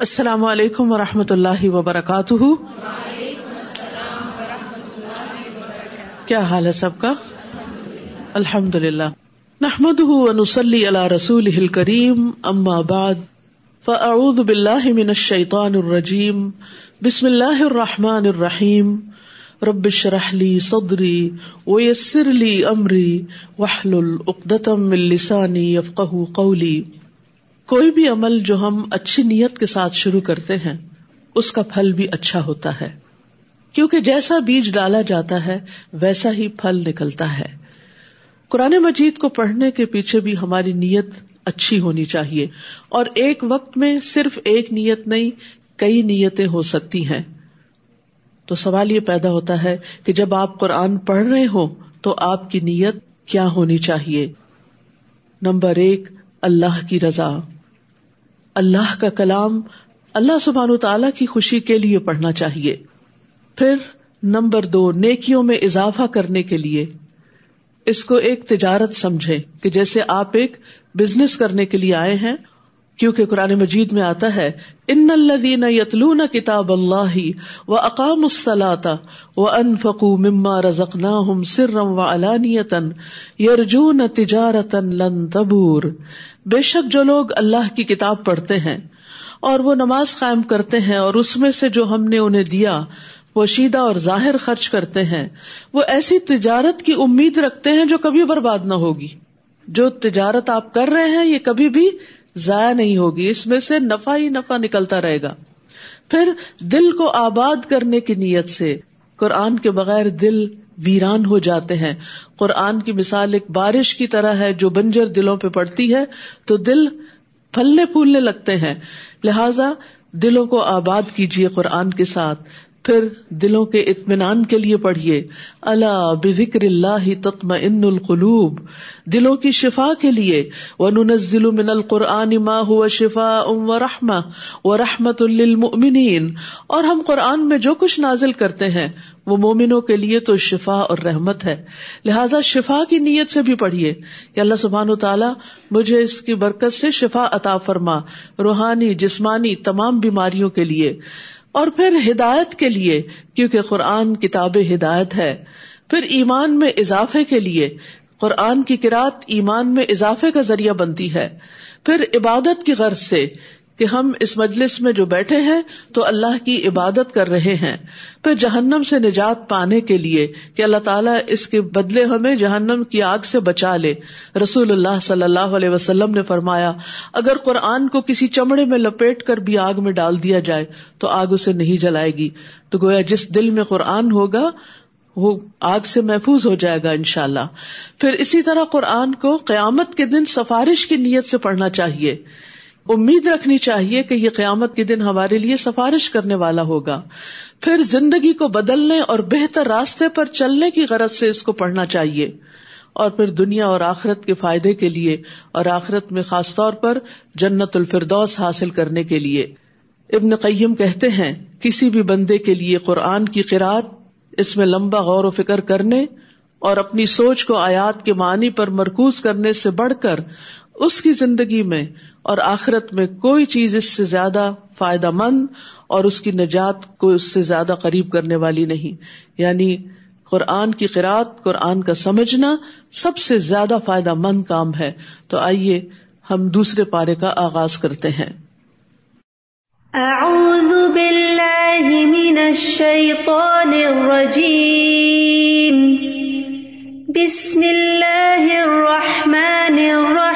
السلام علیکم و رحمۃ اللہ وبرکاتہ۔ کیا حال ہے سب کا؟ الحمد للہ نحمد نسلی اللہ رسول کریم اما بعد، فاعوذ باللہ من الشیطان الرجیم، بسم اللہ الرحمٰن الرحیم۔ ربش رحلی صدری ویسر لی امری وحل العقدم السانی یفقہ قولی۔ کوئی بھی عمل جو ہم اچھی نیت کے ساتھ شروع کرتے ہیں، اس کا پھل بھی اچھا ہوتا ہے۔ کیونکہ جیسا بیج ڈالا جاتا ہے، ویسا ہی پھل نکلتا ہے۔ قرآن مجید کو پڑھنے کے پیچھے بھی ہماری نیت اچھی ہونی چاہیے۔ اور ایک وقت میں صرف ایک نیت نہیں، کئی نیتیں ہو سکتی ہیں۔ تو سوال یہ پیدا ہوتا ہے کہ جب آپ قرآن پڑھ رہے ہو تو آپ کی نیت کیا ہونی چاہیے؟ نمبر ایک، اللہ کی رضا۔ اللہ کا کلام اللہ سبحان تعالی کی خوشی کے لیے پڑھنا چاہیے۔ پھر نمبر دو، نیکیوں میں اضافہ کرنے کے لیے۔ اس کو ایک تجارت سمجھے کہ جیسے آپ ایک بزنس کرنے کے لیے آئے ہیں، کیونکہ قرآن مجید میں آتا ہے، ان الدین یتلون کتاب اللہ و اقام السلاتا و انفقو مما رزق سرم و علانیتن یرجون تجارتن لن تبور۔ بے شک جو لوگ اللہ کی کتاب پڑھتے ہیں اور وہ نماز قائم کرتے ہیں اور اس میں سے جو ہم نے انہیں دیا، وہ شیدہ اور ظاہر خرچ کرتے ہیں۔ وہ ایسی تجارت کی امید رکھتے ہیں جو کبھی برباد نہ ہوگی۔ جو تجارت آپ کر رہے ہیں، یہ کبھی بھی ضائع نہیں ہوگی۔ اس میں سے نفع ہی نفع نکلتا رہے گا۔ پھر دل کو آباد کرنے کی نیت سے، قرآن کے بغیر دل ویران ہو جاتے ہیں۔ قرآن کی مثال ایک بارش کی طرح ہے جو بنجر دلوں پہ پڑتی ہے، تو دل پھلنے پھولنے لگتے ہیں۔ لہذا دلوں کو آباد کیجیے قرآن کے ساتھ۔ پھر دلوں کے اطمینان کے لیے پڑھیے اللہ بکر اللہ تتم ان القلوب، دلوں کی شفا کے لیے وہ من القرآن ما ہوا شفا ام و رحما اور ہم قرآن میں جو کچھ نازل کرتے ہیں، وہ مومنوں کے لیے تو شفا اور رحمت ہے۔ لہٰذا شفا کی نیت سے بھی پڑھیے۔ کہ اللہ سبحان و تعالیٰ مجھے اس کی برکت سے شفا عطا فرما، روحانی، جسمانی تمام بیماریوں کے لیے۔ اور پھر ہدایت کے لیے، کیونکہ قرآن کتاب ہدایت ہے۔ پھر ایمان میں اضافے کے لیے، قرآن کی کراط ایمان میں اضافے کا ذریعہ بنتی ہے۔ پھر عبادت کی غرض سے کہ ہم اس مجلس میں جو بیٹھے ہیں تو اللہ کی عبادت کر رہے ہیں۔ پھر جہنم سے نجات پانے کے لیے کہ اللہ تعالیٰ اس کے بدلے ہمیں جہنم کی آگ سے بچا لے۔ رسول اللہ صلی اللہ علیہ وسلم نے فرمایا، اگر قرآن کو کسی چمڑے میں لپیٹ کر بھی آگ میں ڈال دیا جائے تو آگ اسے نہیں جلائے گی۔ تو گویا جس دل میں قرآن ہوگا، وہ آگ سے محفوظ ہو جائے گا ان شاء اللہ پھر اسی طرح قرآن کو قیامت کے دن سفارش کی نیت سے پڑھنا چاہیے۔ امید رکھنی چاہیے کہ یہ قیامت کے دن ہمارے لیے سفارش کرنے والا ہوگا۔ پھر زندگی کو بدلنے اور بہتر راستے پر چلنے کی غرض سے اس کو پڑھنا چاہیے۔ اور پھر دنیا اور آخرت کے فائدے کے لیے اور آخرت میں خاص طور پر جنت الفردوس حاصل کرنے کے لیے۔ ابن قیم کہتے ہیں، کسی بھی بندے کے لیے قرآن کی قرآد اس میں لمبا غور و فکر کرنے اور اپنی سوچ کو آیات کے معنی پر مرکوز کرنے سے بڑھ کر اس کی زندگی میں اور آخرت میں کوئی چیز اس سے زیادہ فائدہ مند اور اس کی نجات کو اس سے زیادہ قریب کرنے والی نہیں۔ یعنی قرآن کی قرآت قرآن کا سمجھنا سب سے زیادہ فائدہ مند کام ہے۔ تو آئیے ہم دوسرے پارے کا آغاز کرتے ہیں۔ اعوذ باللہ من الشیطان الرجیم۔ بسم اللہ الرحمن الرحیم۔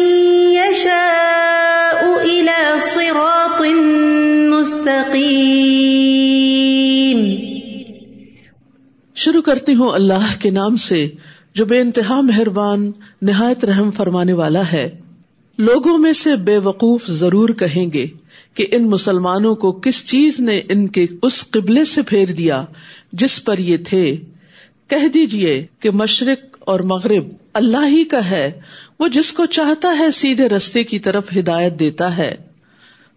شروع کرتی ہوں اللہ کے نام سے، جو بے انتہا مہربان، نہایت رحم فرمانے والا ہے۔ لوگوں میں سے بے وقوف ضرور کہیں گے کہ ان مسلمانوں کو کس چیز نے ان کے اس قبلے سے پھیر دیا جس پر یہ تھے۔ کہہ دیجیے کہ مشرق اور مغرب اللہ ہی کا ہے، وہ جس کو چاہتا ہے سیدھے رستے کی طرف ہدایت دیتا ہے۔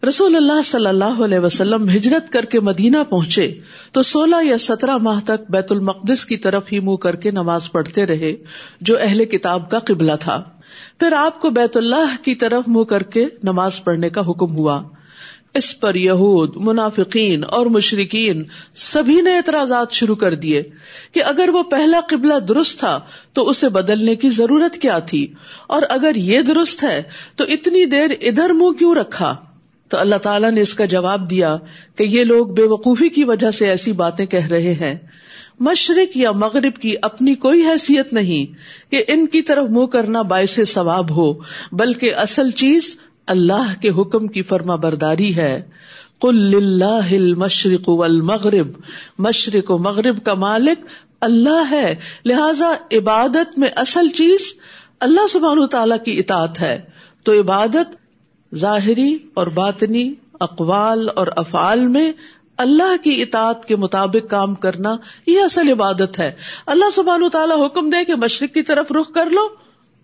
رسول اللہ صلی اللہ علیہ وسلم ہجرت کر کے مدینہ پہنچے تو سولہ یا سترہ ماہ تک بیت المقدس کی طرف ہی منہ کر کے نماز پڑھتے رہے، جو اہل کتاب کا قبلہ تھا۔ پھر آپ کو بیت اللہ کی طرف منہ کر کے نماز پڑھنے کا حکم ہوا۔ اس پر یہود، منافقین اور مشرقین سبھی نے اعتراضات شروع کر دیے کہ اگر وہ پہلا قبلہ درست تھا تو اسے بدلنے کی ضرورت کیا تھی، اور اگر یہ درست ہے تو اتنی دیر ادھر منہ کیوں رکھا؟ تو اللہ تعالیٰ نے اس کا جواب دیا کہ یہ لوگ بے وقوفی کی وجہ سے ایسی باتیں کہہ رہے ہیں۔ مشرق یا مغرب کی اپنی کوئی حیثیت نہیں کہ ان کی طرف منہ کرنا باعث ثواب ہو، بلکہ اصل چیز اللہ کے حکم کی فرما برداری ہے۔ کل اللہ مشرق والمغرب، مشرق و مغرب کا مالک اللہ ہے۔ لہذا عبادت میں اصل چیز اللہ سبحانہ تعالی کی اطاعت ہے۔ تو عبادت ظاہری اور باطنی اقوال اور افعال میں اللہ کی اطاعت کے مطابق کام کرنا یہ اصل عبادت ہے۔ اللہ سبحان تعالیٰ حکم دے کہ مشرق کی طرف رخ کر لو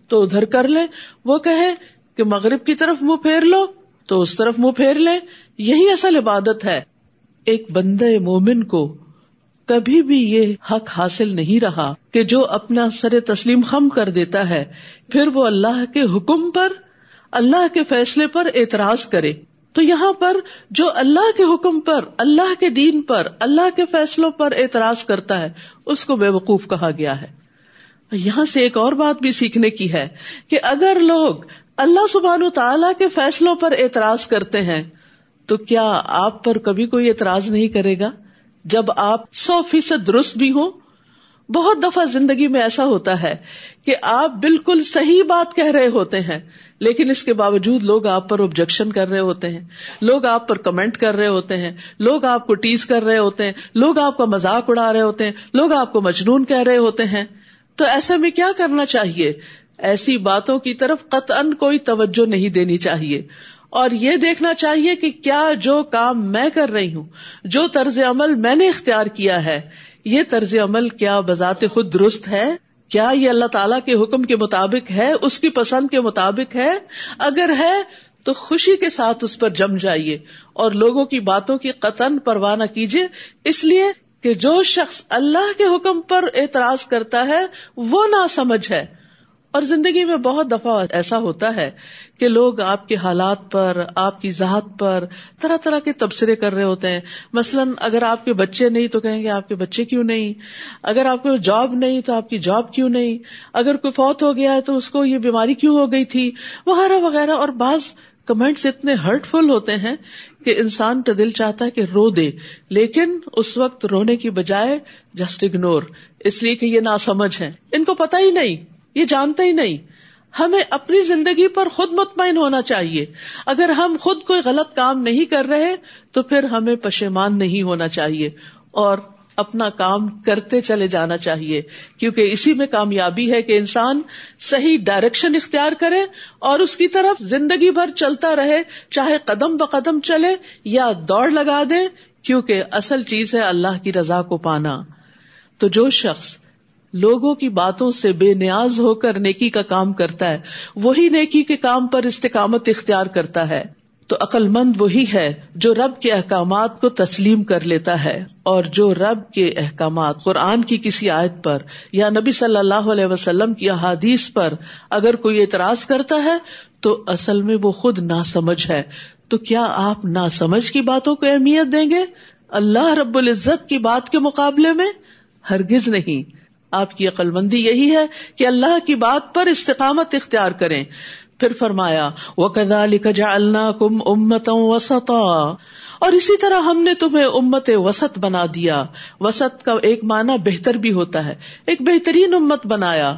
تو ادھر کر لے۔ وہ کہے کہ مغرب کی طرف منہ پھیر لو تو اس طرف منہ پھیر لے۔ یہی اصل عبادت ہے۔ ایک بندے مومن کو کبھی بھی یہ حق حاصل نہیں رہا کہ جو اپنا سر تسلیم خم کر دیتا ہے، پھر وہ اللہ کے حکم پر اللہ کے فیصلے پر اعتراض کرے۔ تو یہاں پر جو اللہ کے حکم پر، اللہ کے دین پر، اللہ کے فیصلوں پر اعتراض کرتا ہے، اس کو بے وقوف کہا گیا ہے۔ یہاں سے ایک اور بات بھی سیکھنے کی ہے کہ اگر لوگ اللہ سبحان تعالی کے فیصلوں پر اعتراض کرتے ہیں، تو کیا آپ پر کبھی کوئی اعتراض نہیں کرے گا؟ جب آپ سو فیصد درست بھی ہوں بہت دفعہ زندگی میں ایسا ہوتا ہے کہ آپ بالکل صحیح بات کہہ رہے ہوتے ہیں، لیکن اس کے باوجود لوگ آپ پر آبجیکشن کر رہے ہوتے ہیں، لوگ آپ پر کمنٹ کر رہے ہوتے ہیں، لوگ آپ کو ٹیز کر رہے ہوتے ہیں، لوگ آپ کا مذاق اڑا رہے ہوتے ہیں، لوگ آپ کو مجنون کہہ رہے ہوتے ہیں۔ تو ایسے میں کیا کرنا چاہیے؟ ایسی باتوں کی طرف قطن کوئی توجہ نہیں دینی چاہیے۔ اور یہ دیکھنا چاہیے کہ کیا جو کام میں کر رہی ہوں، جو طرز عمل میں نے اختیار کیا ہے یہ طرز عمل کیا بذات خود درست ہے؟ کیا یہ اللہ تعالیٰ کے حکم کے مطابق ہے؟ اس کی پسند کے مطابق ہے؟ اگر ہے، تو خوشی کے ساتھ اس پر جم جائیے اور لوگوں کی باتوں کی قطن پرواہ نہ کیجیے۔ اس لیے کہ جو شخص اللہ کے حکم پر اعتراض کرتا ہے، وہ نہ سمجھ ہے۔ اور زندگی میں بہت دفعہ ایسا ہوتا ہے کہ لوگ آپ کے حالات پر، آپ کی ذات پر طرح طرح کے تبصرے کر رہے ہوتے ہیں۔ مثلاً اگر آپ کے بچے نہیں تو کہیں گے آپ کے بچے کیوں نہیں؟ اگر آپ کو جاب نہیں تو آپ کی جاب کیوں نہیں؟ اگر کوئی فوت ہو گیا ہے تو اس کو یہ بیماری کیوں ہو گئی تھی؟ وغیرہ وغیرہ۔ اور بعض کمنٹس اتنے ہرٹ فل ہوتے ہیں کہ انسان کا دل چاہتا ہے کہ رو دے، لیکن اس وقت رونے کی بجائے جسٹ اگنور اس لیے کہ یہ نا سمجھ ہے ان کو پتا ہی نہیں۔ یہ جانتے ہی نہیں۔ ہمیں اپنی زندگی پر خود مطمئن ہونا چاہیے۔ اگر ہم خود کوئی غلط کام نہیں کر رہے تو پھر ہمیں پشیمان نہیں ہونا چاہیے اور اپنا کام کرتے چلے جانا چاہیے۔ کیونکہ اسی میں کامیابی ہے کہ انسان صحیح ڈائریکشن اختیار کرے اور اس کی طرف زندگی بھر چلتا رہے، چاہے قدم بقدم چلے یا دوڑ لگا دے، کیونکہ اصل چیز ہے اللہ کی رضا کو پانا۔ تو جو شخص لوگوں کی باتوں سے بے نیاز ہو کر نیکی کا کام کرتا ہے۔ وہی نیکی کے کام پر استقامت اختیار کرتا ہے۔ تو عقل مند وہی ہے جو رب کے احکامات کو تسلیم کر لیتا ہے اور جو رب کے احکامات قرآن کی کسی آیت پر یا نبی صلی اللہ علیہ وسلم کی احادیث پر اگر کوئی اعتراض کرتا ہے تو اصل میں وہ خود نہ سمجھ ہے۔ تو کیا آپ نہ سمجھ کی باتوں کو اہمیت دیں گے؟ اللہ رب العزت کی بات کے مقابلے میں؟ ہرگز نہیں۔ آپ کی عقل مندی یہی ہے کہ اللہ کی بات پر استقامت اختیار کریں۔ پھر فرمایا وہ کدا لکھا اللہ کم امتوں وسطا۔ اور اسی طرح ہم نے تمہیں امت وسط بنا دیا۔ وسط کا ایک معنی بہتر بھی ہوتا ہے۔ ایک بہترین امت بنایا۔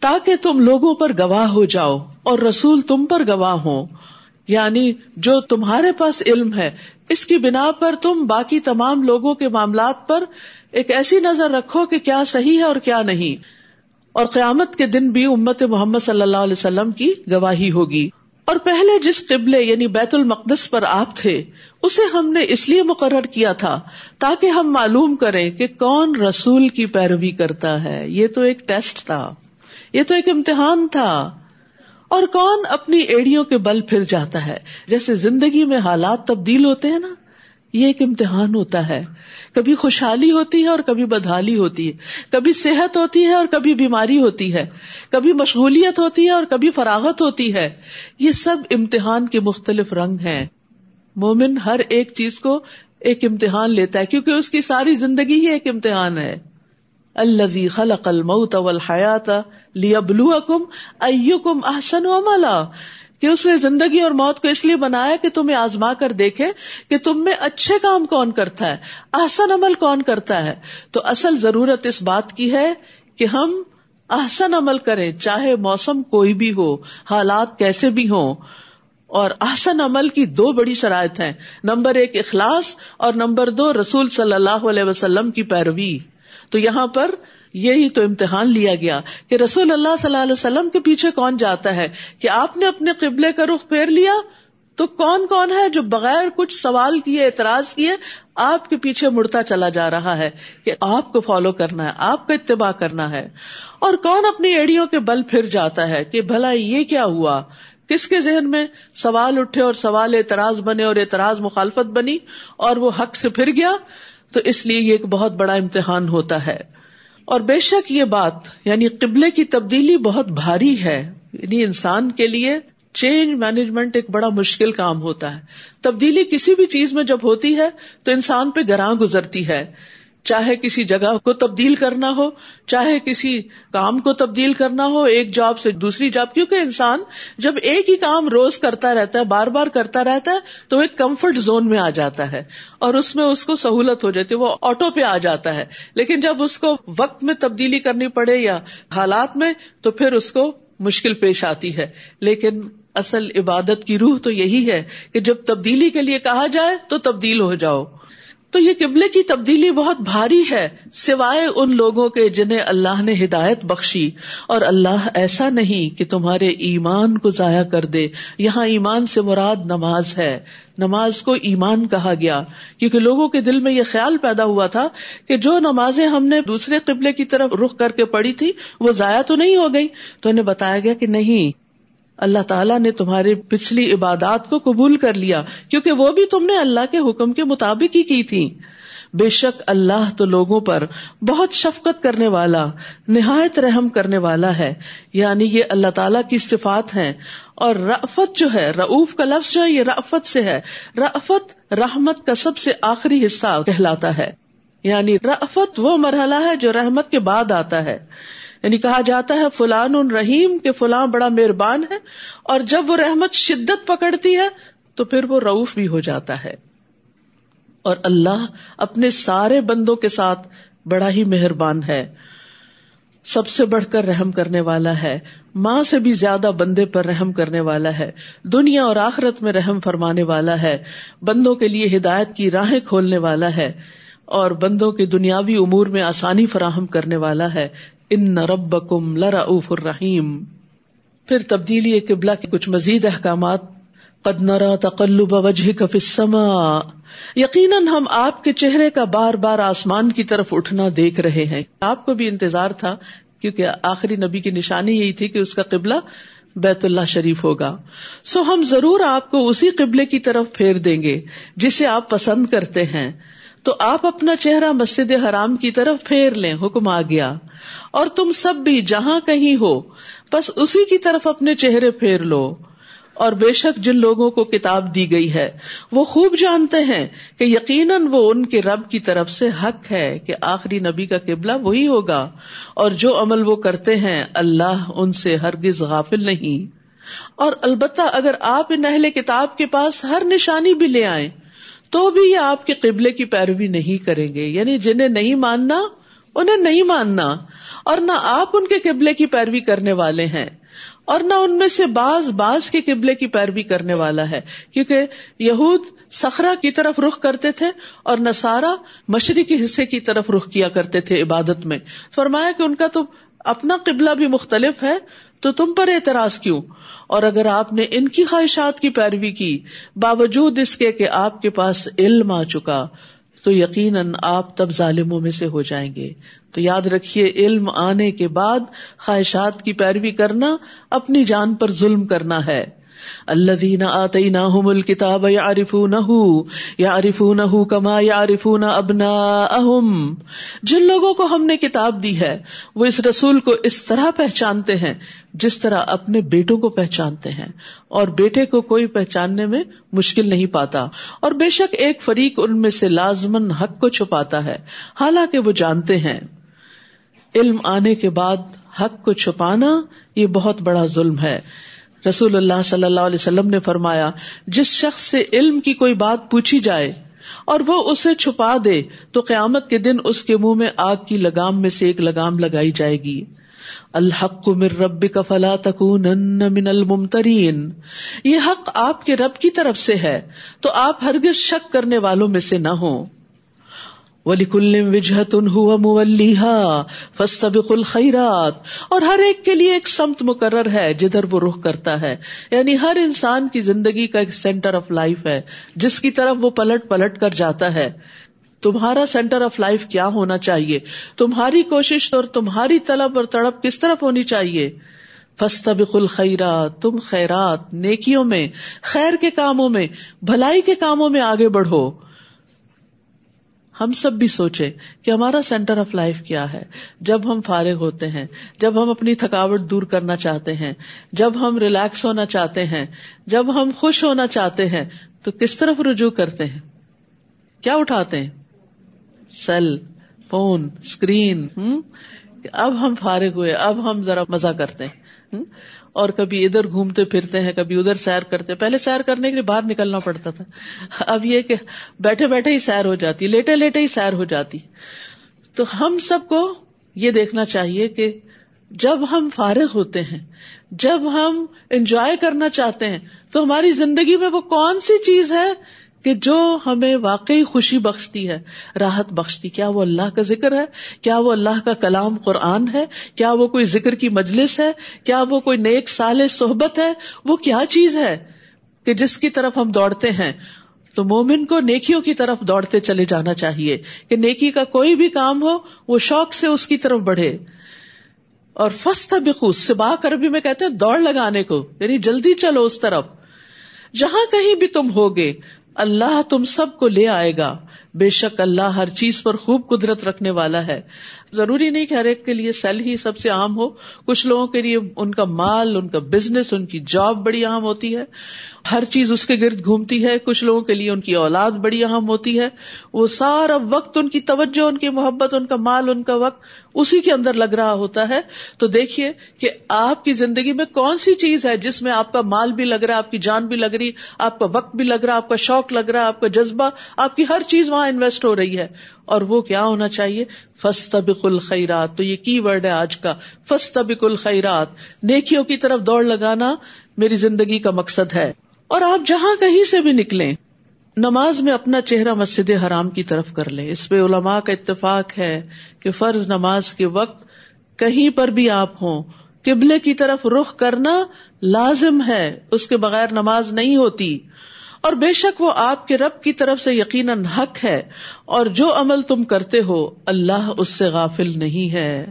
تاکہ تم لوگوں پر گواہ ہو جاؤ اور رسول تم پر گواہ ہو یعنی جو تمہارے پاس علم ہے، اس کی بنا پر تم باقی تمام لوگوں کے معاملات پر ایک ایسی نظر رکھو کہ کیا صحیح ہے اور کیا نہیں۔ اور قیامت کے دن بھی امت محمد صلی اللہ علیہ وسلم کی گواہی ہوگی۔ اور پہلے جس قبلے یعنی بیت المقدس پر آپ تھے، اسے ہم نے اس لیے مقرر کیا تھا تاکہ ہم معلوم کریں کہ کون رسول کی پیروی کرتا ہے۔ یہ تو ایک ٹیسٹ تھا۔ یہ تو ایک امتحان تھا۔ اور کون اپنی ایڑیوں کے بل پھر جاتا ہے؟ جیسے زندگی میں حالات تبدیل ہوتے ہیں نا، یہ ایک امتحان ہوتا ہے۔ کبھی خوشحالی ہوتی ہے اور کبھی بدحالی ہوتی ہے۔ کبھی صحت ہوتی ہے اور کبھی بیماری ہوتی ہے۔ کبھی مشغولیت ہوتی ہے اور کبھی فراغت ہوتی ہے۔ یہ سب امتحان کے مختلف رنگ ہیں۔ مومن ہر ایک چیز کو ایک امتحان لیتا ہے، کیونکہ اس کی ساری زندگی ہی ایک امتحان ہے۔ اللہ خلق الموت والحیات لیبلوکم ایکم احسن عملا کہ اس نے زندگی اور موت کو اس لیے بنایا کہ تمہیں آزما کر دیکھے کہ تم میں اچھے کام کون کرتا ہے، احسن عمل کون کرتا ہے؟ تو اصل ضرورت اس بات کی ہے کہ ہم احسن عمل کریں، چاہے موسم کوئی بھی ہو، حالات کیسے بھی ہوں۔ اور احسن عمل کی دو بڑی شرائط ہیں۔ نمبر ایک اخلاص اور نمبر دو رسول صلی اللہ علیہ وسلم کی پیروی۔ تو یہاں پر یہی تو امتحان لیا گیا کہ رسول اللہ صلی اللہ علیہ وسلم کے پیچھے کون جاتا ہے کہ آپ نے اپنے قبلے کا رخ پھیر لیا تو کون کون ہے جو بغیر کچھ سوال کیے، اعتراض کیے، آپ کے پیچھے مڑتا چلا جا رہا ہے کہ آپ کو فالو کرنا ہے، آپ کا اتباع کرنا ہے۔ اور کون اپنی ایڑیوں کے بل پھر جاتا ہے کہ بھلا یہ کیا ہوا؟ کس کے ذہن میں سوال اٹھے اور سوال اعتراض بنے اور اعتراض مخالفت بنی اور وہ حق سے پھر گیا؟ تو اس لیے یہ ایک بہت بڑا امتحان ہوتا ہے۔ اور بے شک یہ بات یعنی قبلے کی تبدیلی بہت بھاری ہے۔ یعنی انسان کے لیے چینج مینجمنٹ ایک بڑا مشکل کام ہوتا ہے۔ تبدیلی کسی بھی چیز میں جب ہوتی ہے تو انسان پہ گراں گزرتی ہے۔ چاہے کسی جگہ کو تبدیل کرنا ہو، چاہے کسی کام کو تبدیل کرنا ہو، ایک جاب سے دوسری جاب، کیونکہ انسان جب ایک ہی کام روز کرتا رہتا ہے، بار بار کرتا رہتا ہے، تو ایک کمفرٹ زون میں آ جاتا ہے۔ اور اس میں اس کو سہولت ہو جاتی ہے، وہ آٹو پہ آ جاتا ہے۔ لیکن جب اس کو وقت میں تبدیلی کرنی پڑے یا حالات میں، تو پھر اس کو مشکل پیش آتی ہے۔ لیکن اصل عبادت کی روح تو یہی ہے کہ جب تبدیلی کے لیے کہا جائے، تو تبدیل ہو جاؤ۔ تو یہ قبلے کی تبدیلی بہت بھاری ہے، سوائے ان لوگوں کے جنہیں اللہ نے ہدایت بخشی۔ اور اللہ ایسا نہیں کہ تمہارے ایمان کو ضائع کر دے۔ یہاں ایمان سے مراد نماز ہے۔ نماز کو ایمان کہا گیا۔ کیونکہ لوگوں کے دل میں یہ خیال پیدا ہوا تھا کہ جو نمازیں ہم نے دوسرے قبلے کی طرف رخ کر کے پڑھی تھی، وہ ضائع تو نہیں ہو گئی تو انہیں بتایا گیا کہ نہیں اللہ تعالیٰ نے تمہاری پچھلی عبادات کو قبول کر لیا، کیونکہ وہ بھی تم نے اللہ کے حکم کے مطابق ہی کی تھی بے شک اللہ تو لوگوں پر بہت شفقت کرنے والا، نہایت رحم کرنے والا ہے۔ یعنی یہ اللہ تعالیٰ کی صفات ہیں۔ اور رفت جو ہے رعوف کا لفظ جو ہے، یہ رفت سے ہے۔ رفت رحمت کا سب سے آخری حصہ کہلاتا ہے۔ یعنی رفت وہ مرحلہ ہے جو رحمت کے بعد آتا ہے۔ یعنی کہا جاتا ہے فلان رحیم کے فلاں بڑا مہربان ہے، اور جب وہ رحمت شدت پکڑتی ہے تو پھر وہ روف بھی ہو جاتا ہے۔ اور اللہ اپنے سارے بندوں کے ساتھ بڑا ہی مہربان ہے۔ سب سے بڑھ کر رحم کرنے والا ہے۔ ماں سے بھی زیادہ بندے پر رحم کرنے والا ہے۔ دنیا اور آخرت میں رحم فرمانے والا ہے۔ بندوں کے لیے ہدایت کی راہیں کھولنے والا ہے۔ اور بندوں کے دنیاوی امور میں آسانی فراہم کرنے والا ہے۔ ان رب کم لرا الرحیم۔ پھر تبدیلی قبلہ کے کچھ مزید احکامات۔ قد نرا تقلب وجہ کا فسما یقیناً ہم آپ کے چہرے کا بار بار آسمان کی طرف اٹھنا دیکھ رہے ہیں۔ آپ کو بھی انتظار تھا، کیونکہ آخری نبی کی نشانی یہی تھی کہ اس کا قبلہ بیت اللہ شریف ہوگا۔ سو ہم ضرور آپ کو اسی قبلے کی طرف پھیر دیں گے، جسے آپ پسند کرتے ہیں۔ تو آپ اپنا چہرہ مسجد حرام کی طرف پھیر لیں، حکم آ گیا۔ اور تم سب بھی جہاں کہیں ہو، بس اسی کی طرف اپنے چہرے پھیر لو۔ اور بے شک جن لوگوں کو کتاب دی گئی ہے، وہ خوب جانتے ہیں کہ یقیناً وہ ان کے رب کی طرف سے حق ہے کہ آخری نبی کا قبلہ وہی ہوگا۔ اور جو عمل وہ کرتے ہیں، اللہ ان سے ہرگز غافل نہیں۔ اور البتہ اگر آپ ان اہل کتاب کے پاس ہر نشانی بھی لے آئیں تو بھی یہ آپ کے قبلے کی پیروی نہیں کریں گے یعنی جنہیں نہیں ماننا، انہیں نہیں ماننا، اور نہ آپ ان کے قبلے کی پیروی کرنے والے ہیں، اور نہ ان میں سے باز باز کے قبلے کی پیروی کرنے والا ہے، کیونکہ یہود سخرا کی طرف رخ کرتے تھے اور نسارا مشرقی حصے کی طرف رخ کیا کرتے تھے عبادت میں۔ فرمایا کہ ان کا تو اپنا قبلہ بھی مختلف ہے تو تم پر اعتراض کیوں؟ اور اگر آپ نے ان کی خواہشات کی پیروی کی، باوجود اس کے کہ آپ کے پاس علم آ چکا، تو یقیناً آپ تب ظالموں میں سے ہو جائیں گے۔ تو یاد رکھیے، علم آنے کے بعد خواہشات کی پیروی کرنا اپنی جان پر ظلم کرنا ہے۔ اللہ دینا آتی نہ کتاب یا عارف نہ جن لوگوں کو ہم نے کتاب دی ہے، وہ اس رسول کو اس طرح پہچانتے ہیں جس طرح اپنے بیٹوں کو پہچانتے ہیں۔ اور بیٹے کو کوئی پہچاننے میں مشکل نہیں پاتا۔ اور بے شک ایک فریق ان میں سے لازمن حق کو چھپاتا ہے، حالانکہ وہ جانتے ہیں۔ علم آنے کے بعد حق کو چھپانا یہ بہت بڑا ظلم ہے۔ رسول اللہ صلی اللہ علیہ وسلم نے فرمایا، جس شخص سے علم کی کوئی بات پوچھی جائے اور وہ اسے چھپا دے، تو قیامت کے دن اس کے منہ میں آگ کی لگام میں سے ایک لگام لگائی جائے گی۔ الحق مر رب کا فلا من الممترین۔ یہ حق آپ کے رب کی طرف سے ہے، تو آپ ہرگز شک کرنے والوں میں سے نہ ہوں۔ ولی کل وجہت فستبق الخیرات اور ہر ایک کے لیے ایک سمت مقرر ہے جدھر وہ رخ کرتا ہے۔ یعنی ہر انسان کی زندگی کا ایک سینٹر آف لائف ہے، جس کی طرف وہ پلٹ پلٹ کر جاتا ہے۔ تمہارا سینٹر آف لائف کیا ہونا چاہیے؟ تمہاری کوشش اور تمہاری طلب اور تڑپ کس طرف ہونی چاہیے؟ فستبق الخیرات تم خیرات، نیکیوں میں، خیر کے کاموں میں، بھلائی کے کاموں میں آگے بڑھو۔ ہم سب بھی سوچے کہ ہمارا سینٹر آف لائف کیا ہے۔ جب ہم فارغ ہوتے ہیں، جب ہم اپنی تھکاوٹ دور کرنا چاہتے ہیں، جب ہم ریلیکس ہونا چاہتے ہیں، جب ہم خوش ہونا چاہتے ہیں، تو کس طرف رجوع کرتے ہیں؟ کیا اٹھاتے ہیں؟ سیل فون اسکرین اب ہم فارغ ہوئے، اب ہم ذرا مزہ کرتے ہیں۔ اور کبھی ادھر گھومتے پھرتے ہیں، کبھی ادھر سیر کرتے پہلے سیر کرنے کے لیے باہر نکلنا پڑتا تھا۔ اب یہ کہ بیٹھے بیٹھے ہی سیر ہو جاتی، لیٹے لیٹے ہی سیر ہو جاتی۔ تو ہم سب کو یہ دیکھنا چاہیے کہ جب ہم فارغ ہوتے ہیں، جب ہم انجوائے کرنا چاہتے ہیں، تو ہماری زندگی میں وہ کون سی چیز ہے کہ جو ہمیں واقعی خوشی بخشتی ہے، راحت بخشتی، کیا وہ اللہ کا ذکر ہے؟ کیا وہ اللہ کا کلام قرآن ہے؟ کیا وہ کوئی ذکر کی مجلس ہے؟ کیا وہ کوئی نیک سال صحبت ہے؟ وہ کیا چیز ہے کہ جس کی طرف ہم دوڑتے ہیں؟ تو مومن کو نیکیوں کی طرف دوڑتے چلے جانا چاہیے۔ کہ نیکی کا کوئی بھی کام ہو، وہ شوق سے اس کی طرف بڑھے۔ اور فسٹ بخوص سے با کر بھی میں کہتے ہیں، دوڑ لگانے کو یعنی جلدی چلو اس طرف۔ جہاں کہیں بھی تم ہوگے اللہ تم سب کو لے آئے گا۔ بے شک اللہ ہر چیز پر خوب قدرت رکھنے والا ہے۔ ضروری نہیں کہ ہر ایک کے لیے سیل ہی سب سے عام ہو۔ کچھ لوگوں کے لیے ان کا مال، ان کا بزنس ان کی جاب بڑی اہم ہوتی ہے۔ ہر چیز اس کے گرد گھومتی ہے۔ کچھ لوگوں کے لیے ان کی اولاد بڑی اہم ہوتی ہے۔ وہ سارا وقت ان کی توجہ، ان کی محبت، ان کا مال، ان کا وقت اسی کے اندر لگ رہا ہوتا ہے۔ تو دیکھیے کہ آپ کی زندگی میں کون سی چیز ہے جس میں آپ کا مال بھی لگ رہا ہے، آپ کی جان بھی لگ رہی، آپ کا وقت بھی لگ رہا، آپ کا شوق لگ رہا، آپ کا جذبہ، آپ کی ہر چیز وہاں انویسٹ ہو رہی ہے۔ اور وہ کیا ہونا چاہیے؟ فستبق الخیرات، تو یہ کی ورڈ ہے آج کا؟ فستبق الخیرات، نیکیوں کی طرف دوڑ لگانا میری زندگی کا مقصد ہے۔ اور آپ جہاں کہیں سے بھی نکلیں، نماز میں اپنا چہرہ مسجد حرام کی طرف کر لیں۔ اس پہ علماء کا اتفاق ہے کہ فرض نماز کے وقت کہیں پر بھی آپ ہوں، قبلے کی طرف رخ کرنا لازم ہے۔ اس کے بغیر نماز نہیں ہوتی۔ اور بے شک وہ آپ کے رب کی طرف سے یقیناً حق ہے، اور جو عمل تم کرتے ہو، اللہ اس سے غافل نہیں ہے۔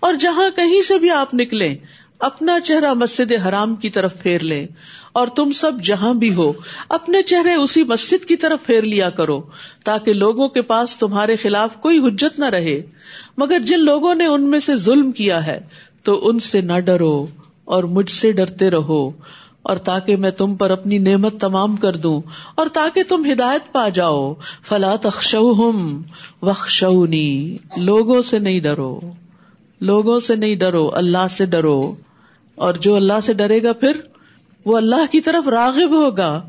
اور جہاں کہیں سے بھی آپ نکلیں، اپنا چہرہ مسجد حرام کی طرف پھیر لیں۔ اور تم سب جہاں بھی ہو، اپنے چہرے اسی مسجد کی طرف پھیر لیا کرو، تاکہ لوگوں کے پاس تمہارے خلاف کوئی حجت نہ رہے۔ مگر جن لوگوں نے ان میں سے ظلم کیا ہے، تو ان سے نہ ڈرو، اور مجھ سے ڈرتے رہو۔ اور تاکہ میں تم پر اپنی نعمت تمام کر دوں اور تاکہ تم ہدایت پا جاؤ۔ فلا تخشو ہم وخشونی لوگوں سے نہیں ڈرو۔ لوگوں سے نہیں ڈرو۔ اللہ سے ڈرو۔ اور جو اللہ سے ڈرے گا پھر وہ اللہ کی طرف راغب ہوگا۔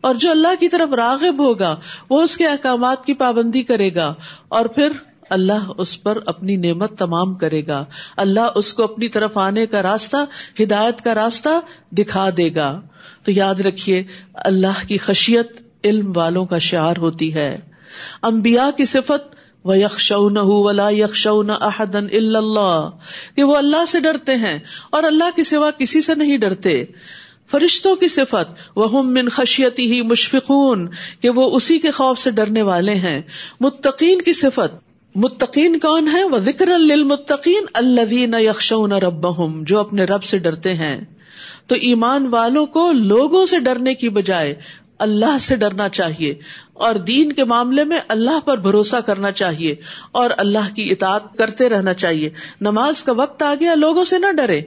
اور جو اللہ کی طرف راغب ہوگا وہ اس کے احکامات کی پابندی کرے گا۔ اور پھر اللہ اس پر اپنی نعمت تمام کرے گا۔ اللہ اس کو اپنی طرف آنے کا راستہ، ہدایت کا راستہ دکھا دے گا۔ تو یاد رکھیے، اللہ کی خشیت علم والوں کا شعار ہوتی ہے۔ امبیا کی صفت وہ یکشون ولا یکشون احدن اللہ کہ وہ اللہ سے ڈرتے ہیں اور اللہ کے سوا کسی سے نہیں ڈرتے۔ فرشتوں کی صفت وہ من خشیتی ہی مشفقون۔ کہ وہ اسی کے خوف سے ڈرنے والے ہیں۔ متقین کی صفت متقین کون ہے وہ ذکر المتقین اللہ یکشون رب جو اپنے رب سے ڈرتے ہیں۔ تو ایمان والوں کو لوگوں سے ڈرنے کی بجائے اللہ سے ڈرنا چاہیے اور دین کے معاملے میں اللہ پر بھروسہ کرنا چاہیے اور اللہ کی اطاعت کرتے رہنا چاہیے۔ نماز کا وقت آ گیا، لوگوں سے نہ ڈرے۔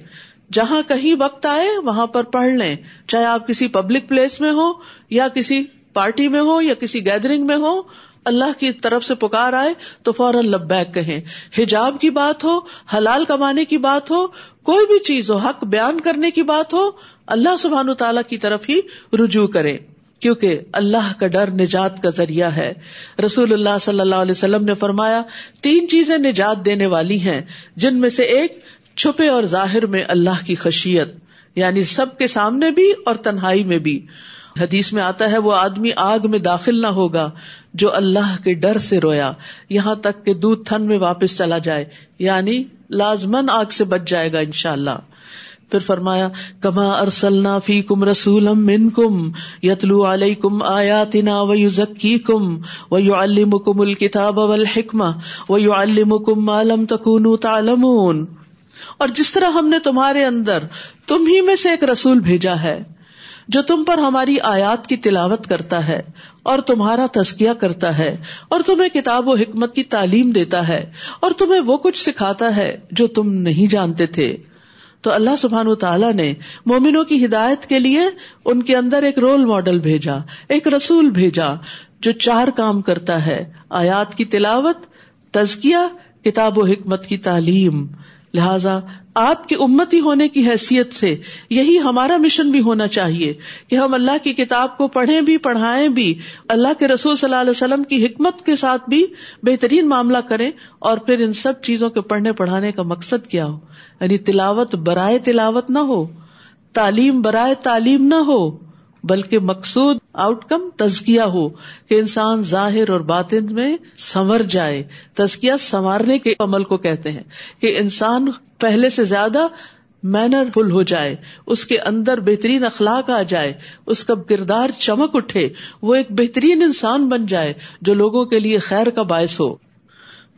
جہاں کہیں وقت آئے، وہاں پر پڑھ لیں۔ چاہے آپ کسی پبلک پلیس میں ہو یا کسی پارٹی میں ہو یا کسی گیدرنگ میں ہو اللہ کی طرف سے پکار آئے تو فوراً لبیک کہیں۔ حجاب کی بات ہو، حلال کمانے کی بات ہو، کوئی بھی چیز ہو، حق بیان کرنے کی بات ہو، اللہ سبحان تعالی کی طرف ہی رجوع کرے کیونکہ اللہ کا ڈر نجات کا ذریعہ ہے۔ رسول اللہ صلی اللہ علیہ وسلم نے فرمایا، تین چیزیں نجات دینے والی ہیں، جن میں سے ایک، چھپے اور ظاہر میں اللہ کی خشیت یعنی سب کے سامنے بھی اور تنہائی میں بھی۔ حدیث میں آتا ہے، وہ آدمی آگ میں داخل نہ ہوگا۔ جو اللہ کے ڈر سے رویا، یہاں تک کہ دودھ تھن میں واپس چلا جائے یعنی لازمن آگ سے بچ جائے گا انشاء اللہ پھر فرمایا، کما ارسلنا فی کم رسول من کم یتلو علیہ کم آیاتنا و ذکی کم و یو الکم الکتاب والحکمہ و یو الکم معلوم تکون تعلمون۔ اور جس طرح ہم نے تمہارے اندر تم ہی میں سے ایک رسول بھیجا ہے جو تم پر ہماری آیات کی تلاوت کرتا ہے اور تمہارا تزکیہ کرتا ہے اور تمہیں کتاب و حکمت کی تعلیم دیتا ہے اور تمہیں وہ کچھ سکھاتا ہے جو تم نہیں جانتے تھے۔ تو اللہ سبحان تعالیٰ نے مومنوں کی ہدایت کے لیے ان کے اندر ایک رول ماڈل بھیجا، ایک رسول بھیجا جو چار کام کرتا ہے، آیات کی تلاوت، تزکیہ، کتاب و حکمت کی تعلیم۔ لہذا آپ کی امتی ہونے کی حیثیت سے یہی ہمارا مشن بھی ہونا چاہیے کہ ہم اللہ کی کتاب کو پڑھیں بھی، پڑھائیں بھی، اللہ کے رسول صلی اللہ علیہ وسلم کی حکمت کے ساتھ بھی بہترین معاملہ کریں اور پھر ان سب چیزوں کے پڑھنے، پڑھانے کا مقصد کیا ہو؟ یعنی تلاوت برائے تلاوت نہ ہو، تعلیم برائے تعلیم نہ ہو۔ بلکہ مقصود آؤٹ کم تزکیہ ہو کہ انسان ظاہر اور باطن میں سنور جائے۔ تزکیہ سنوارنے کے عمل کو کہتے ہیں کہ انسان پہلے سے زیادہ مینر فل ہو جائے، اس کے اندر بہترین اخلاق آ جائے، اس کا کردار چمک اٹھے، وہ ایک بہترین انسان بن جائے جو لوگوں کے لیے خیر کا باعث ہو۔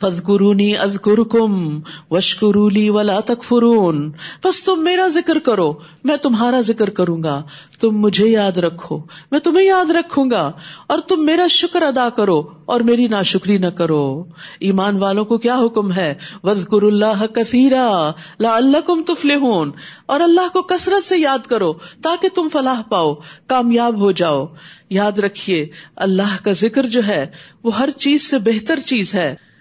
فض قرونی از کم وشکرولی ولا تکفرون۔ بس تم میرا ذکر کرو، میں تمہارا ذکر کروں گا۔ تم مجھے یاد رکھو، میں تمہیں یاد رکھوں گا۔ اور تم میرا شکر ادا کرو اور میری نا شکری نہ کرو۔ ایمان والوں کو کیا حکم ہے؟ وزقر اللہ کثیرا لا اللہ کم تفل اور اللہ کو کثرت سے یاد کرو تاکہ تم فلاح پاؤ، کامیاب ہو جاؤ۔ یاد رکھیے، اللہ کا ذکر جو ہے، وہ ہر چیز سے بہتر چیز ہے۔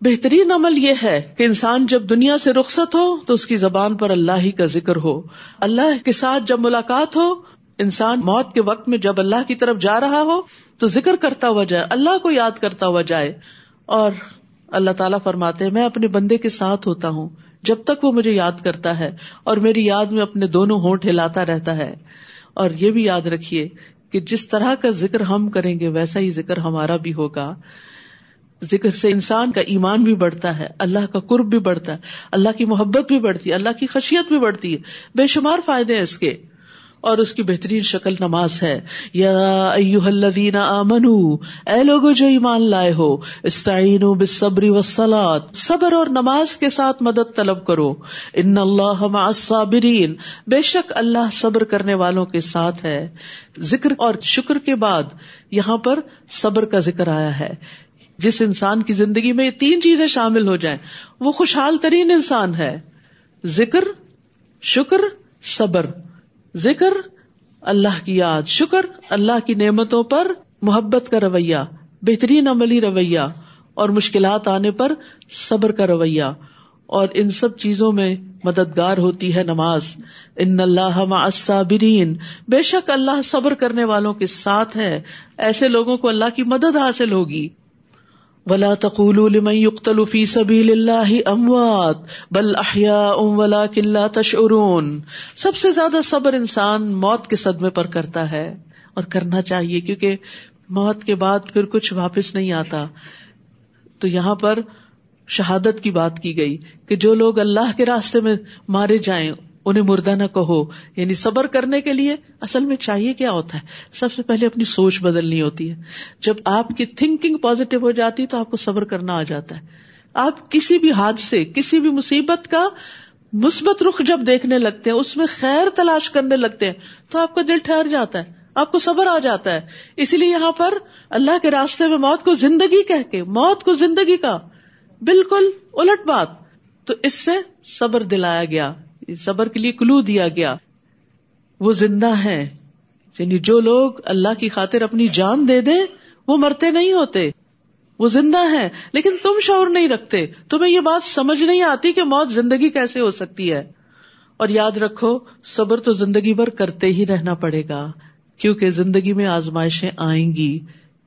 بہترین عمل یہ ہے کہ انسان جب دنیا سے رخصت ہو تو اس کی زبان پر اللہ ہی کا ذکر ہو۔ اللہ کے ساتھ جب ملاقات ہو، انسان موت کے وقت میں جب اللہ کی طرف جا رہا ہو تو ذکر کرتا ہوا جائے، اللہ کو یاد کرتا ہوا جائے۔ اور اللہ تعالیٰ فرماتے میں اپنے بندے کے ساتھ ہوتا ہوں جب تک وہ مجھے یاد کرتا ہے اور میری یاد میں اپنے دونوں ہونٹ ہلاتا رہتا ہے۔ اور یہ بھی یاد رکھیے کہ جس طرح کا ذکر ہم کریں گے، ویسا ہی ذکر ہمارا بھی ہوگا۔ ذکر سے انسان کا ایمان بھی بڑھتا ہے، اللہ کا قرب بھی بڑھتا ہے، اللہ کی محبت بھی بڑھتی ہے، اللہ کی خشیت بھی بڑھتی ہے۔ بے شمار فائدے ہیں اس کے۔ اور اس کی بہترین شکل نماز ہے۔ یا الذین آمنو، اے لوگو جو ایمان لائے ہو استعین بالصبر والصلاة، صبر اور نماز کے ساتھ مدد طلب کرو۔ ان اللہ مع الصابرین۔ بے شک اللہ صبر کرنے والوں کے ساتھ ہے۔ ذکر اور شکر کے بعد یہاں پر صبر کا ذکر آیا ہے۔ جس انسان کی زندگی میں یہ تین چیزیں شامل ہو جائیں، وہ خوشحال ترین انسان ہے۔ ذکر، شکر، صبر۔ ذکر، اللہ کی یاد۔ شکر، اللہ کی نعمتوں پر محبت کا رویہ، بہترین عملی رویہ۔ اور مشکلات آنے پر صبر کا رویہ۔ اور ان سب چیزوں میں مددگار ہوتی ہے نماز۔ ان اللہ الصابرین۔ بے شک اللہ صبر کرنے والوں کے ساتھ ہے۔ ایسے لوگوں کو اللہ کی مدد حاصل ہوگی۔ ولا تقولوا لمن يقتل في سبيل الله اموات بل احياء ولكن لا تشعرون. سب سے زیادہ صبر انسان موت کے صدمے پر کرتا ہے اور کرنا چاہیے، کیونکہ موت کے بعد پھر کچھ واپس نہیں آتا۔ تو یہاں پر شہادت کی بات کی گئی کہ جو لوگ اللہ کے راستے میں مارے جائیں انہیں مردہ نہ کہو۔ یعنی صبر کرنے کے لیے اصل میں چاہیے کیا ہوتا ہے؟ سب سے پہلے اپنی سوچ بدلنی ہوتی ہے۔ جب آپ کی تھنکنگ پازیٹو ہو جاتی تو آپ کو صبر کرنا آ جاتا ہے۔ آپ کسی بھی حادثے، کسی بھی مصیبت کا مثبت رخ جب دیکھنے لگتے ہیں، اس میں خیر تلاش کرنے لگتے ہیں، تو آپ کا دل ٹھہر جاتا ہے، آپ کو صبر آ جاتا ہے۔ اسی لیے یہاں پر اللہ کے راستے میں موت کو زندگی کہہ کے، موت کو زندگی کا بالکل الٹ بات۔ تو اس سے صبر دلایا گیا۔ صبر کے لیے کلو دیا گیا۔ وہ زندہ ہے یعنی جو لوگ اللہ کی خاطر اپنی جان دے دیں، وہ مرتے نہیں ہوتے۔ وہ زندہ ہے لیکن تم شعور نہیں رکھتے۔ تمہیں یہ بات سمجھ نہیں آتی کہ موت زندگی کیسے ہو سکتی ہے۔ اور یاد رکھو، صبر تو زندگی بھر کرتے ہی رہنا پڑے گا، کیونکہ زندگی میں آزمائشیں آئیں گی۔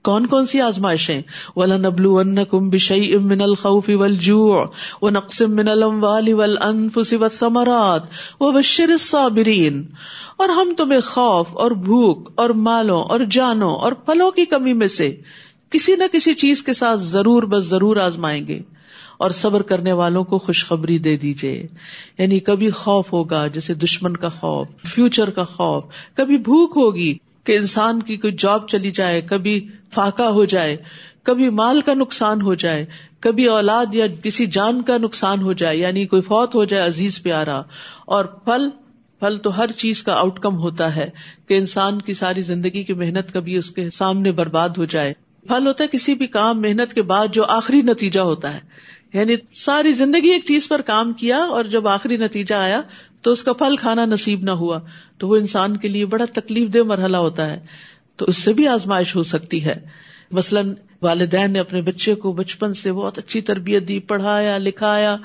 کون کون سی آزمائشیں؟ ولا نبلو کم بشئی امن الخوف ولجو و نقسم من الموال والانفس والثمرات و بشر الصابرین اور ہم تمہیں خوف اور بھوک اور مالوں اور جانوں اور پھلوں کی کمی میں سے کسی نہ کسی چیز کے ساتھ ضرور بس ضرور آزمائیں گے۔ اور صبر کرنے والوں کو خوشخبری دے دیجیے یعنی کبھی خوف ہوگا، جیسے دشمن کا خوف فیوچر کا خوف، کبھی بھوک ہوگی۔ کہ انسان کی کوئی جاب چلی جائے، کبھی فاقا ہو جائے، کبھی مال کا نقصان ہو جائے، کبھی اولاد یا کسی جان کا نقصان ہو جائے یعنی کوئی فوت ہو جائے عزیز پیارا۔ اور پھل پھل تو ہر چیز کا آؤٹ کم ہوتا ہے کہ انسان کی ساری زندگی کی محنت کبھی اس کے سامنے برباد ہو جائے۔ پھل ہوتا ہے کسی بھی کام، محنت کے بعد جو آخری نتیجہ ہوتا ہے۔ یعنی ساری زندگی ایک چیز پر کام کیا اور جب آخری نتیجہ آیا تو اس کا پھل کھانا نصیب نہ ہوا تو وہ انسان کے لیے بڑا تکلیف دہ مرحلہ ہوتا ہے تو اس سے بھی آزمائش ہو سکتی ہے۔ مثلاً والدین نے اپنے بچے کو بچپن سے بہت اچھی تربیت دی، پڑھایا، لکھایا،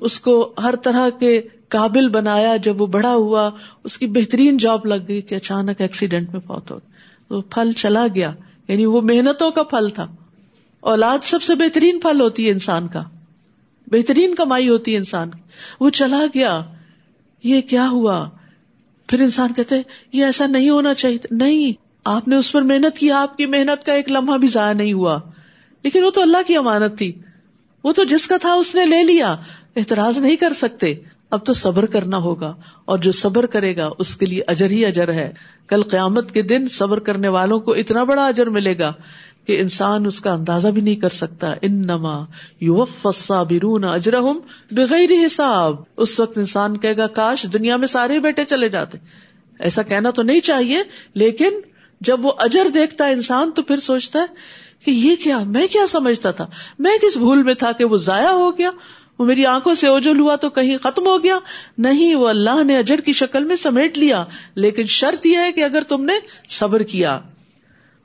اس کو ہر طرح کے قابل بنایا۔ جب وہ بڑا ہوا، اس کی بہترین جاب لگ گئی کہ اچانک ایکسیڈینٹ میں فوت ہو۔ تو پھل چلا گیا یعنی وہ محنتوں کا پھل تھا۔ اولاد سب سے بہترین پھل ہوتی ہے انسان کا۔ بہترین کمائی ہوتی ہے انسان کی۔ وہ چلا گیا۔ یہ کیا ہوا؟ پھر انسان کہتے یہ ایسا نہیں ہونا چاہیے نہیں، آپ نے اس پر محنت کی، آپ کی محنت کا ایک لمحہ بھی ضائع نہیں ہوا۔ لیکن وہ تو اللہ کی امانت تھی۔ وہ تو جس کا تھا اس نے لے لیا۔ اعتراض نہیں کر سکتے۔ اب تو صبر کرنا ہوگا۔ اور جو صبر کرے گا، اس کے لیے اجر ہی اجر ہے۔ کل قیامت کے دن صبر کرنے والوں کو اتنا بڑا اجر ملے گا۔ کہ انسان اس کا اندازہ بھی نہیں کر سکتا۔ ان نما یو برون اجرحم بغیر حساب۔ اس وقت انسان کہے گا، کاش دنیا میں سارے بیٹے چلے جاتے۔ ایسا کہنا تو نہیں چاہیے، لیکن جب وہ اجر دیکھتا ہے انسان تو پھر سوچتا ہے کہ یہ کیا، میں کیا سمجھتا تھا؟ میں کس بھول میں تھا کہ وہ ضائع ہو گیا؟ وہ میری آنکھوں سے اوجل ہوا تو کہیں ختم ہو گیا؟ نہیں، وہ اللہ نے اجر کی شکل میں سمیٹ لیا۔ لیکن شرط یہ ہے کہ اگر تم نے صبر کیا۔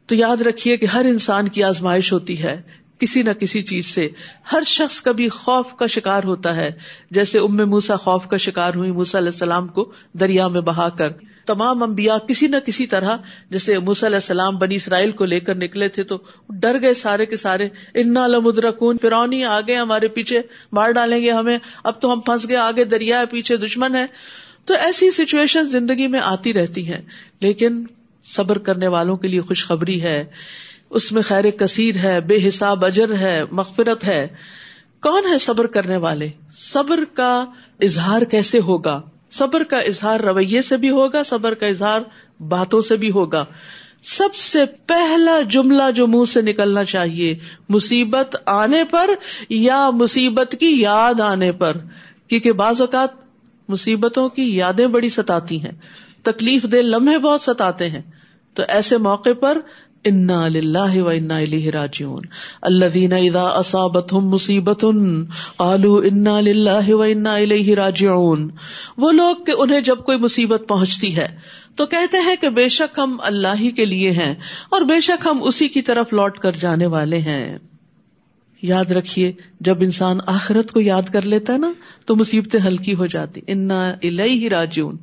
تو یاد رکھیے کہ ہر انسان کی آزمائش ہوتی ہے کسی نہ کسی چیز سے۔ ہر شخص کبھی خوف کا شکار ہوتا ہے۔ جیسے ام موسا خوف کا شکار ہوئی موسا علیہ السلام کو دریا میں بہا کر۔ تمام امبیا کسی نہ کسی طرح جیسے موسا علیہ السلام بنی اسرائیل کو لے کر نکلے تھے تو ڈر گئے سارے کے سارے۔ انا لمدرا کون فرونی آگے ہمارے پیچھے مار ڈالیں گے ہمیں۔ اب تو ہم پھنس گئے، آگے دریا ہے، پیچھے دشمن ہے۔ تو ایسی سچویشن زندگی میں آتی رہتی ہیں۔ لیکن صبر کرنے والوں کے لیے خوشخبری ہے، اس میں خیر کثیر ہے، بے حساب اجر ہے، مغفرت ہے۔ کون ہے صبر کرنے والے؟ صبر کا اظہار کیسے ہوگا؟ صبر کا اظہار رویے سے بھی ہوگا، صبر کا اظہار باتوں سے بھی ہوگا۔ سب سے پہلا جملہ جو منہ سے نکلنا چاہیے، مصیبت آنے پر یا مصیبت کی یاد آنے پر؟ کیونکہ بعض اوقات مصیبتوں کی یادیں بڑی ستاتی ہیں، تکلیف دہ لمحے بہت ستاتے ہیں۔ تو ایسے موقع پر انا للہ و انا الیہ راجعون۔ الذین اذا اصابتهم مصیبت قالوا انا للہ و انا الیہ راجعون۔ وہ لوگ کہ انہیں جب کوئی مصیبت پہنچتی ہے تو کہتے ہیں کہ بے شک ہم اللہ ہی کے لیے ہیں اور بے شک ہم اسی کی طرف لوٹ کر جانے والے ہیں۔ یاد رکھیے، جب انسان آخرت کو یاد کر لیتا ہے نا، تو مصیبتیں ہلکی ہو جاتی۔ انا الیہ راجعون۔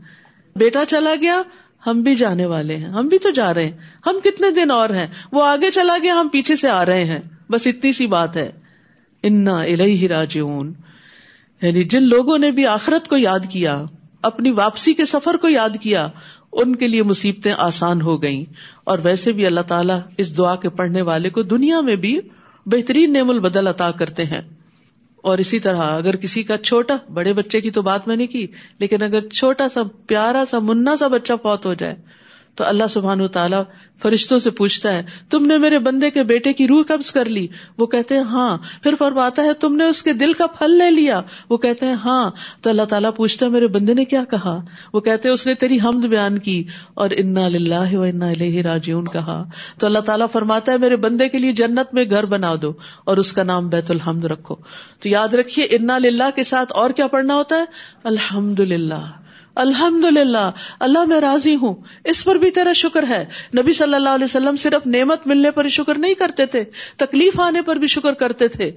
بیٹا چلا گیا ہم بھی جانے والے ہیں، ہم بھی تو جا رہے ہیں، ہم کتنے دن اور ہیں؟ وہ آگے چلا گیا، ہم پیچھے سے آ رہے ہیں۔ بس اتنی سی بات ہے۔ انا الہ راجعون۔ یعنی جن لوگوں نے بھی آخرت کو یاد کیا، اپنی واپسی کے سفر کو یاد کیا، ان کے لیے مصیبتیں آسان ہو گئیں۔ اور ویسے بھی اللہ تعالیٰ اس دعا کے پڑھنے والے کو دنیا میں بھی بہترین نعم البدل عطا کرتے ہیں۔ اور اسی طرح اگر کسی کا چھوٹا بڑے بچے کی تو بات میں نے کی، لیکن اگر چھوٹا سا، پیارا سا منا سا بچہ فوت ہو جائے تو اللہ سبحان تعالیٰ فرشتوں سے پوچھتا ہے، تم نے میرے بندے کے بیٹے کی روح قبض کر لی؟ وہ کہتے ہیں ہاں۔ پھر فرماتا ہے، تم نے اس کے دل کا پھل لے لیا۔ وہ کہتے ہیں ہاں۔ تو اللہ تعالیٰ پوچھتا ہے، میرے بندے نے کیا کہا؟ وہ کہتے ہیں، اس نے تیری حمد بیان کی۔ اور انا لاہ و انا اللہ راجیون کہا۔ تو اللہ تعالیٰ فرماتا ہے، میرے بندے کے لیے جنت میں گھر بنا دو اور اس کا نام بیت الحمد رکھو۔ تو یاد رکھیے، انا للہ کے ساتھ اور کیا پڑھنا ہوتا ہے؟ الحمد للہ الحمد للہ اللہ میں راضی ہوں۔ اس پر بھی تیرا شکر ہے۔ نبی صلی اللہ علیہ وسلم صرف نعمت ملنے پر شکر نہیں کرتے تھے، تکلیف آنے پر بھی شکر کرتے تھے۔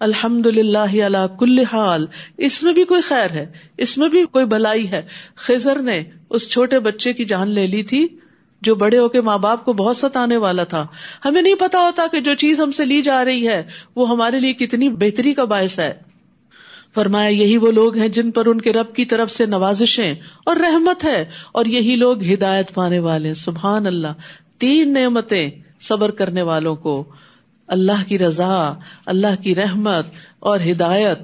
الحمد للہ اللہ کل حال، اس میں بھی کوئی خیر ہے، اس میں بھی کوئی بلائی ہے۔ خزر نے اس چھوٹے بچے کی جان لے لی تھی، جو بڑے ہو کے ماں باپ کو بہت ستانے والا تھا۔ ہمیں نہیں پتا ہوتا کہ جو چیز ہم سے لی جا رہی ہے، وہ ہمارے لیے کتنی بہتری کا باعث ہے۔ فرمایا، یہی وہ لوگ ہیں جن پر ان کے رب کی طرف سے نوازشیں اور رحمت ہے، اور یہی لوگ ہدایت پانے والے سبحان اللہ۔ تین نعمتیں صبر کرنے والوں کو۔ اللہ کی رضا، اللہ کی رحمت اور ہدایت۔